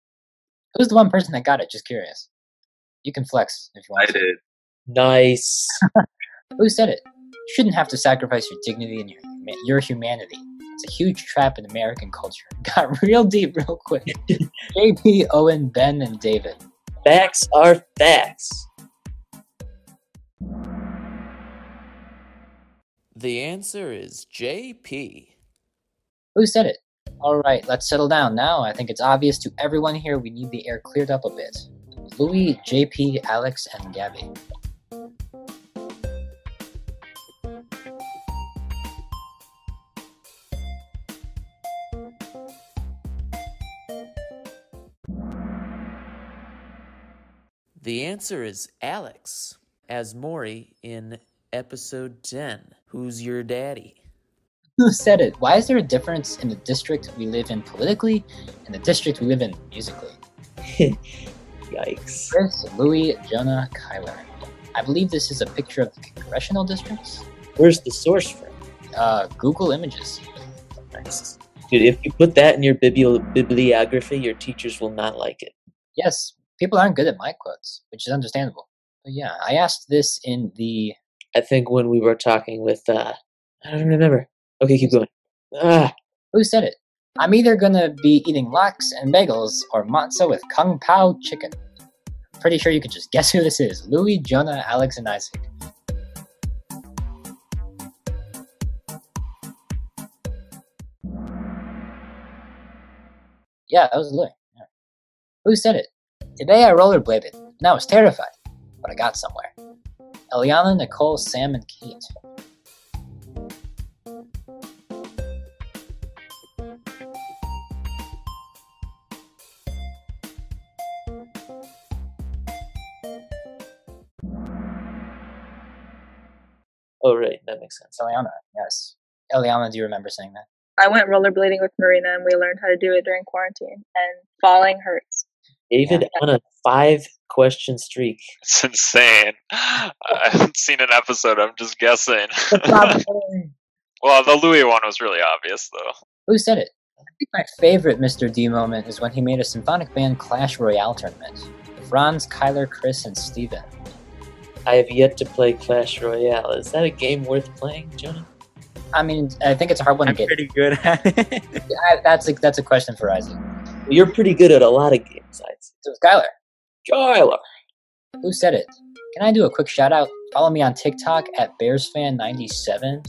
Who's the one person that got it? Just curious. You can flex if you want. I to. did. Nice. Who said it? You shouldn't have to sacrifice your dignity and your your humanity. It's a huge trap in American culture. Got real deep real quick. JP, Owen, Ben, and David. Facts are facts. The answer is JP. Who said it? All right, let's settle down now. I think it's obvious to everyone here we need the air cleared up a bit. Louis, JP, Alex, and Gabby. Answer is Alex, as Maury in episode 10. Who's your daddy? Who said it? Why is there a difference in the district we live in politically and the district we live in musically? Yikes. Chris, Louis, Jonah, Kyler. I believe this is a picture of the congressional districts. Where's the source from? Uh, Google Images. Nice. Dude, if you put that in your bibli- bibliography, your teachers will not like it. Yes, people aren't good at my quotes, which is understandable. But yeah, I asked this in the. I think when we were talking with, uh, I don't remember. Okay, keep going. Ah, Who said it? I'm either gonna be eating lax and bagels or matzo with kung pao chicken. Pretty sure you could just guess who this is Louis, Jonah, Alex, and Isaac. Yeah, that was Louis. Yeah. Who said it? Today I rollerbladed, and I was terrified, but I got somewhere. Eliana, Nicole, Sam, and Kate. oh, right, that makes sense. Eliana, yes. Eliana, do you remember saying that? I went rollerblading with Marina and we learned how to do it during quarantine and falling hurts. David on a five question streak. It's insane. I haven't seen an episode. I'm just guessing. well, the Louis one was really obvious, though. Who said it? I think my favorite Mr. D moment is when he made a symphonic band Clash Royale tournament. Franz, Kyler, Chris, and Steven. I have yet to play Clash Royale. Is that a game worth playing, Jonah? I mean, I think it's a hard one I'm to get. pretty good at it. I, that's a that's a question for Isaac. You're pretty good at a lot of games, Isaac. So it's Skylar. Skylar. Who said it? Can I do a quick shout out? Follow me on TikTok at BearsFan97.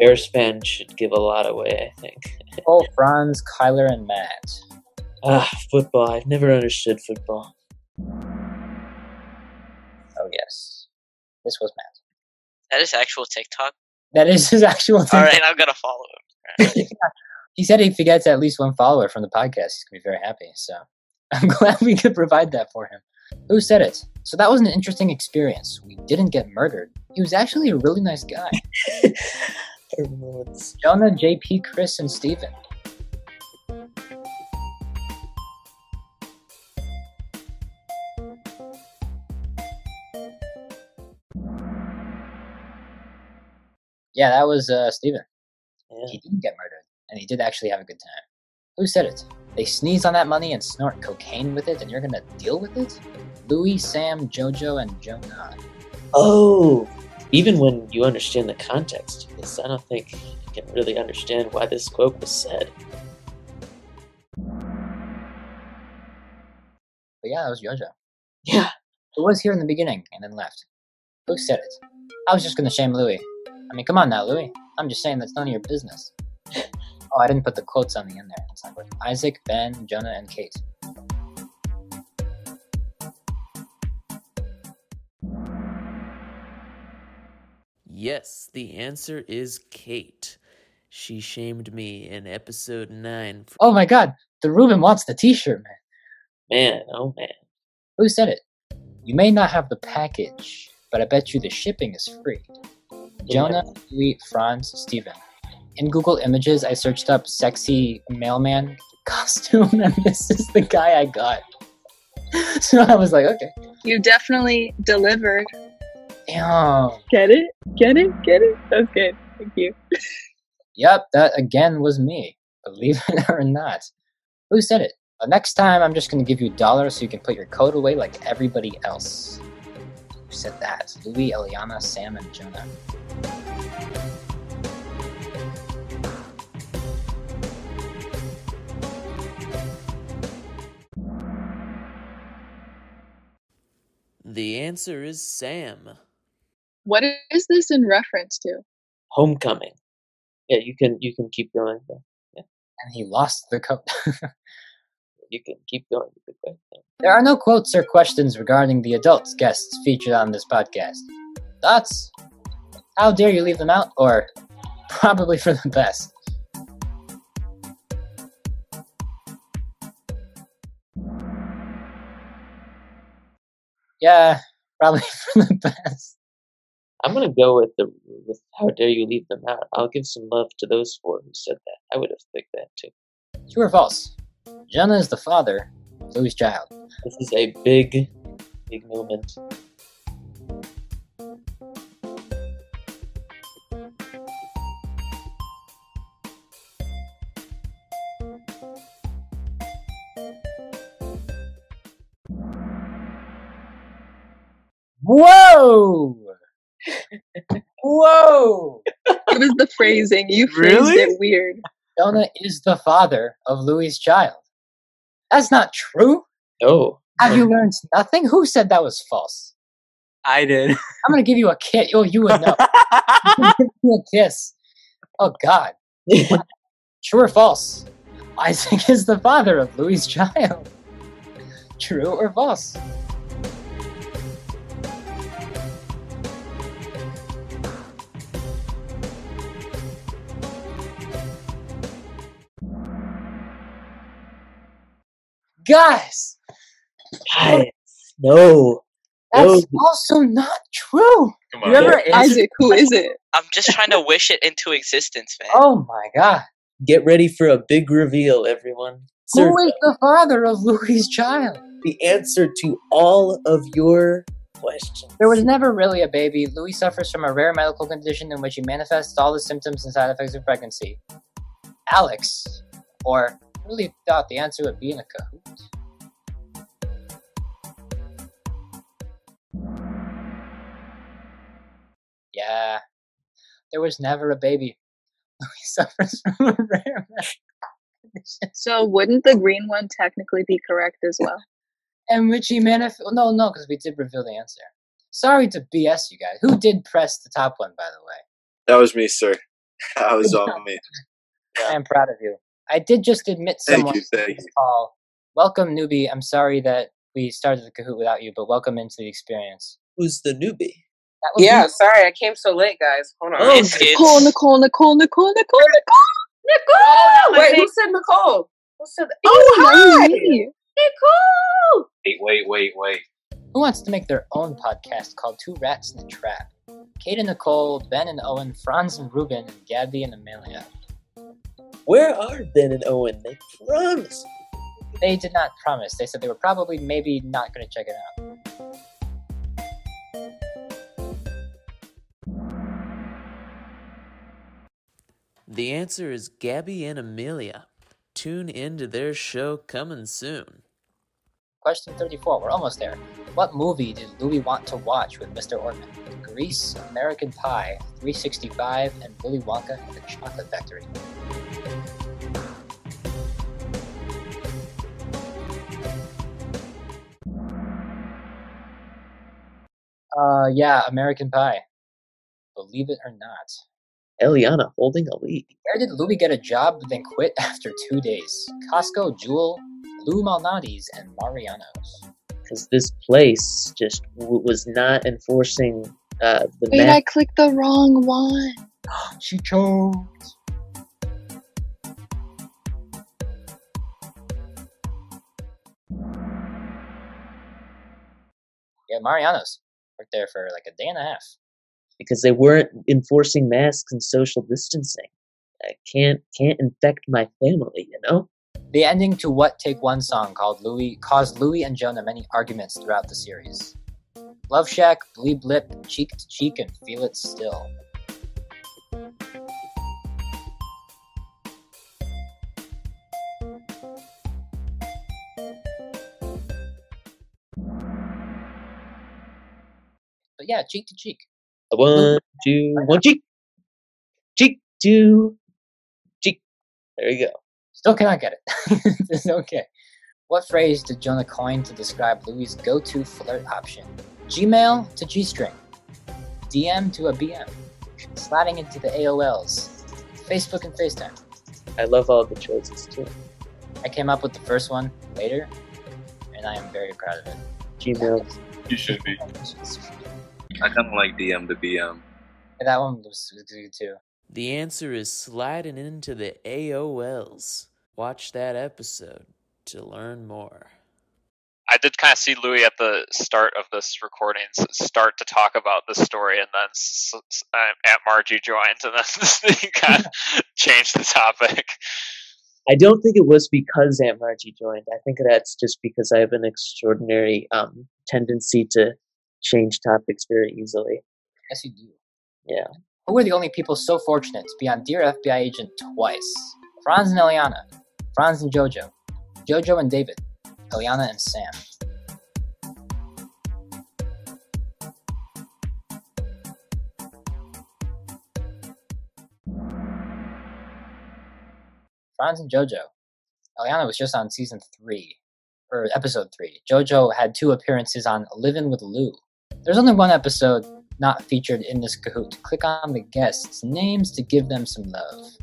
Bearsfan should give a lot away, I think. Oh, Franz, Kyler, and Matt. Ah, football. I've never understood football. Oh yes, this was Matt. That is actual TikTok. That is his actual. All TikTok. right, I'm gonna follow him. He said if he gets at least one follower from the podcast, he's gonna be very happy. So I'm glad we could provide that for him. Who said it? So that was an interesting experience. We didn't get murdered. He was actually a really nice guy. Jonah, JP, Chris, and Steven. Yeah, that was uh, Steven. He didn't get murdered, and he did actually have a good time. Who said it? They sneeze on that money and snort cocaine with it, and you're gonna deal with it? Louis, Sam, Jojo, and Jonah. Oh, even when you understand the context I don't think you can really understand why this quote was said. But yeah, that was Jojo. Yeah. It was here in the beginning and then left. Who said it? I was just gonna shame Louis. I mean, come on now, Louis. I'm just saying that's none of your business. Oh, I didn't put the quotes on the end there. Not good. Isaac, Ben, Jonah, and Kate. Yes, the answer is Kate. She shamed me in episode 9. for- Oh my god, the Ruben wants the t-shirt, man. Man, oh man. Who said it? You may not have the package, but I bet you the shipping is free. Jonah, Louis, Franz, Steven. In Google Images, I searched up sexy mailman costume, and this is the guy I got. So I was like, okay. You definitely delivered. Damn. Get it? Get it? Get it? That's good. Thank you. Yep, that again was me. Believe it or not. Who said it? Uh, next time, I'm just going to give you a dollar so you can put your coat away like everybody else. Who said that? Louis, Eliana, Sam, and Jonah. The answer is Sam. What is this in reference to? Homecoming. Yeah, you can you can keep going. Bro. And he lost the coat. You can keep going. You can go. Yeah. There are no quotes or questions regarding the adult guests featured on this podcast. Thoughts? How dare you leave them out? Or probably for the best. Yeah, probably for the best. I'm gonna go with the with how dare you leave them out. I'll give some love to those four who said that. I would have picked that too. True or false? Jenna is the father of Louis' child. This is a big, big moment. Whoa! Whoa! It was the phrasing. You phrased Really? it weird. Jonah is the father of Louis' child. That's not true. No. Have you learned nothing? Who said that was false? I did. I'm gonna give you a kiss. Oh, you would know. I'm gonna give you a kiss. Oh God. True or false? Isaac is the father of Louis' child. True or false? Guys, Guys, no. That's also not true. Come You ever answered- Isaac, who is it? I'm just trying to wish it into existence, man. Oh my god. Get ready for a big reveal, everyone. Sir, Who is the father of Louis' child? the answer to all of your questions. There was never really a baby. Louis suffers from a rare medical condition in which he manifests all the symptoms and side effects of pregnancy. Alex, or I really thought the answer would be in a Kahoot. Yeah, there was never a baby. Louis suffers from a rare medical condition So wouldn't the green one technically be correct as well? in which he manifest. No, no, because we did reveal the answer. Sorry to BS you guys. Who did press the top one, by the way? That was me, sir. That was on me. I am proud of you. I did just admit Thank someone you, to thank this you. call. Welcome, newbie. I'm sorry that we started the Kahoot without you, but welcome into the experience. Who's the newbie? That was Yeah, you. sorry, I came so late, guys. Hold on. Oh, Nicole, Nicole, Nicole, Nicole, Nicole, Nicole. Nicole! Oh, wait, Who who said Nicole? Who said that? Oh, hi! me. Nicole! Wait, wait, wait, wait. Who wants to make their own podcast called Two Rats in a Trap? Kate and Nicole, Ben and Owen, Franz and Ruben, and Gabby and Amelia. Where are Ben and Owen? They promised. They did not promise. They said they were probably maybe not going to check it out. The answer is Gabby and Amelia. Tune into their show coming soon. Question 34. We're almost there. What movie did Louis want to watch with Mr. Ortman? Grease, American Pie, 365, and Willy Wonka and the Chocolate Factory. Uh, yeah, American Pie. Believe it or not. Eliana holding a lead. Where did Louis get a job but then quit after two days? Costco, Jewel, Lou Malnati's, and Mariano's. Because this place just w- was not enforcing uh, the Wait, I clicked the wrong one. She chose. Yeah, Mariano's. Worked there for like a day and a half. because they weren't enforcing masks and social distancing. I can't can't infect my family, you know. The ending to What Take One song called Louis caused Louis and Jonah many arguments throughout the series. Love Shack, Bleed Lip, Cheek to Cheek, and Feel It Still. But yeah, cheek to cheek. One, two, one cheek, cheek, two, cheek. There you go. Still cannot get it. it's okay. What phrase did Jonah coin to describe Louis' go-to flirt option? Gmail to G-string, DM to a BM, sliding into the AOLs, Facebook and FaceTime. I love all the choices too. I came up with the first one later, and I am very proud of it. Gmail. You should be. I kind of like DM to BM. That one was good too. The answer is sliding into the AOLs. Watch that episode to learn more. I did kind of see Louis at the start of this recording start to talk about this story, and then s- s- uh, Aunt Margie joined, and then he kind of changed the topic. I don't think it was because Aunt Margie joined. I think that's just because I have an extraordinary um, tendency to change topics very easily. Yes, you do. Yeah. Who were the only people so fortunate to be on Dear FBI Agent twice? Franz and Eliana, Franz and Jojo, Jojo and David, Eliana and Sam. Franz and Jojo. Eliana was just on season three, or episode three. Jojo had two appearances on Living with Lou. There's only one episode not featured in this Kahoot. Click on the guests' names to give them some love.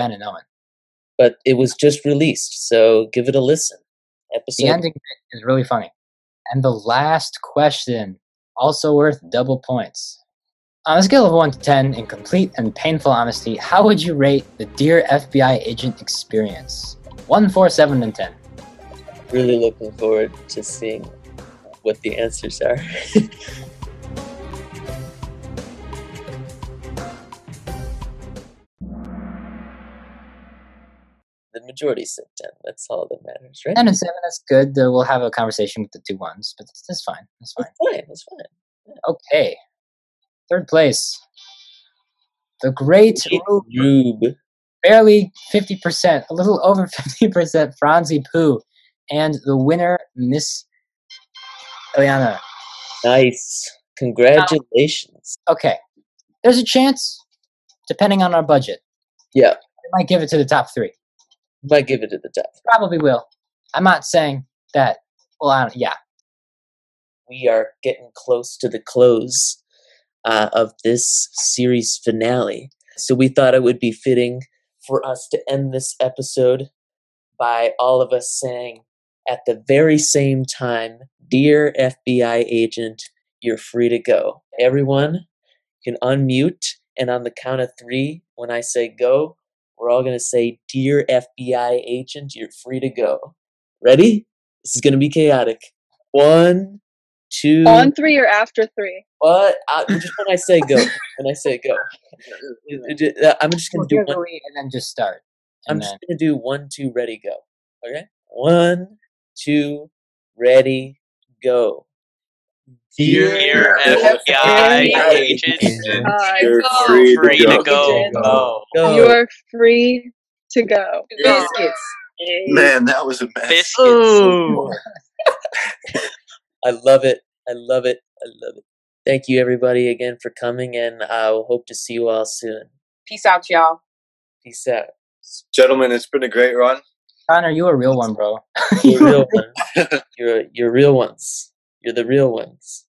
Ben and Owen. But it was just released, so give it a listen. Episode. The ending is really funny. And the last question, also worth double points. On a scale of 1 to 10, in complete and painful honesty, how would you rate the Dear FBI Agent experience? 1, 4, 7, and 10. Really looking forward to seeing what the answers are. the majority said 10. That's all that matters, right? 10 and 7, that's good. Uh, we'll have a conversation with the two ones, but that's, that's fine. That's fine. That's fine. That's fine. Okay. Third place. The Great Rube. Rube. Barely 50%, a little over 50% Franzi Poo. And the winner, Miss Eliana. Nice. Congratulations. Okay. There's a chance, depending on our budget, Yeah. we might give it to the top three. Might give it to the top. Probably will. I'm not saying that. Well, I don't, yeah. we are getting close to the close uh, of this series finale. So we thought it would be fitting for us to end this episode by all of us saying at the very same time, Dear FBI agent, you're free to go. Everyone can unmute, and on the count of three, when I say go, we're all going to say, Dear FBI agent, you're free to go. Ready? This is going to be chaotic. One, two. On three or after three? What? Uh, just when I say go. When I say go. It- it- I'm just gonna do We'll one. and then just start. I'm and just gonna do one, two, ready, go. Okay. One, two, ready, go. Dear FBI agent, You're go. free to free to go. go. Go. Go. You're free to go. Biscuits. Man, that was a mess. Biscuits. Ooh. I love it. I love it. I love it. Thank you, everybody, again for coming, and I will hope to see you all soon. Peace out, y'all. Peace out. Gentlemen, it's been a great run. Connor, you a real one, bro. You're real one. You're you're real ones. You're the real ones.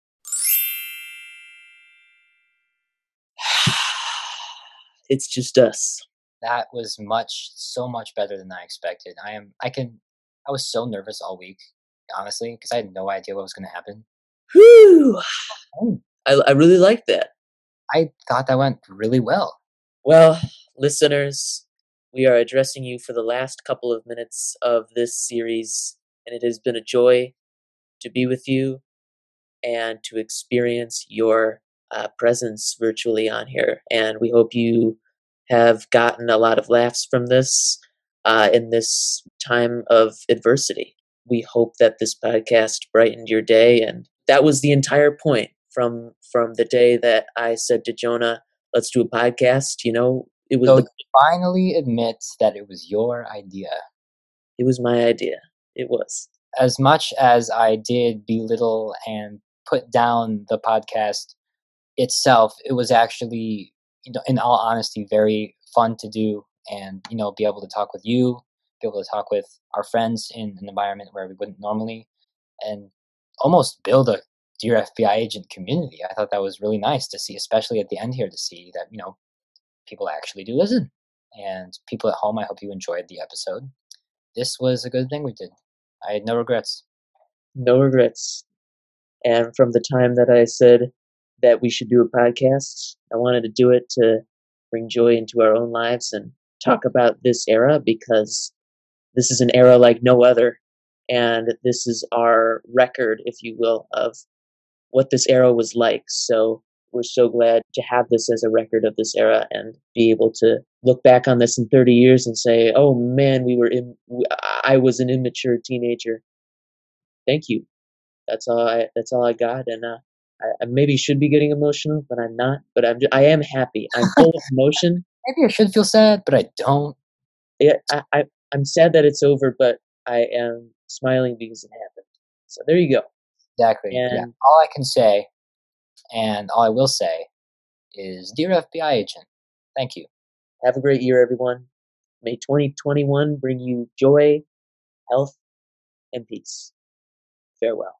It's just us. that was much, so much better than I expected. I am, I can, I was so nervous all week, honestly, because I had no idea what was going to happen. Whew. I, I really like that. I thought that went really well. Well, listeners, we are addressing you for the last couple of minutes of this series, and it has been a joy to be with you and to experience your uh, presence virtually on here. And we hope you have gotten a lot of laughs from this uh, in this time of adversity. We hope that this podcast brightened your day, and that was the entire point from from the day that I said to Jonah, "Let's do a podcast." You know, it was So the, finally admits that it was your idea. it was my idea. It was. As much as I did belittle and put down the podcast itself, it was actually, you know, in all honesty, very fun to do and, you know, be able to talk with you, be able to talk with our friends in an environment where we wouldn't normally, and almost build a Dear FBI agent community. I thought that was really nice to see, especially at the end here, to see that, you know, people actually do listen. And people at home, I hope you enjoyed the episode. This was a good thing we did. I had no regrets. no regrets. And from the time that I said that we should do a podcast, I wanted to do it to bring joy into our own lives and talk about this era because this is an era like no other. And this is our record, if you will, of what this era was like. So we're so glad to have this as a record of this era and be able to look back on this in 30 years and say, oh man, we were in, I was an immature teenager thank you. That's all I. That's all I got. And uh, I, I maybe should be getting emotional, but I'm not. But I'm. Just, I am happy. I'm full of emotion. Maybe I should feel sad, but I don't. Yeah, I, I. I'm sad that it's over, but I am smiling because it happened. So there you go. Exactly. yeah. All I can say, and all I will say, is Dear FBI agent, thank you. Have a great year, everyone. May 2021 bring you joy, health, and peace. Farewell.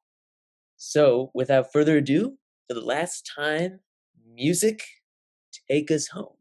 So, without further ado, for the last time, music, take us home.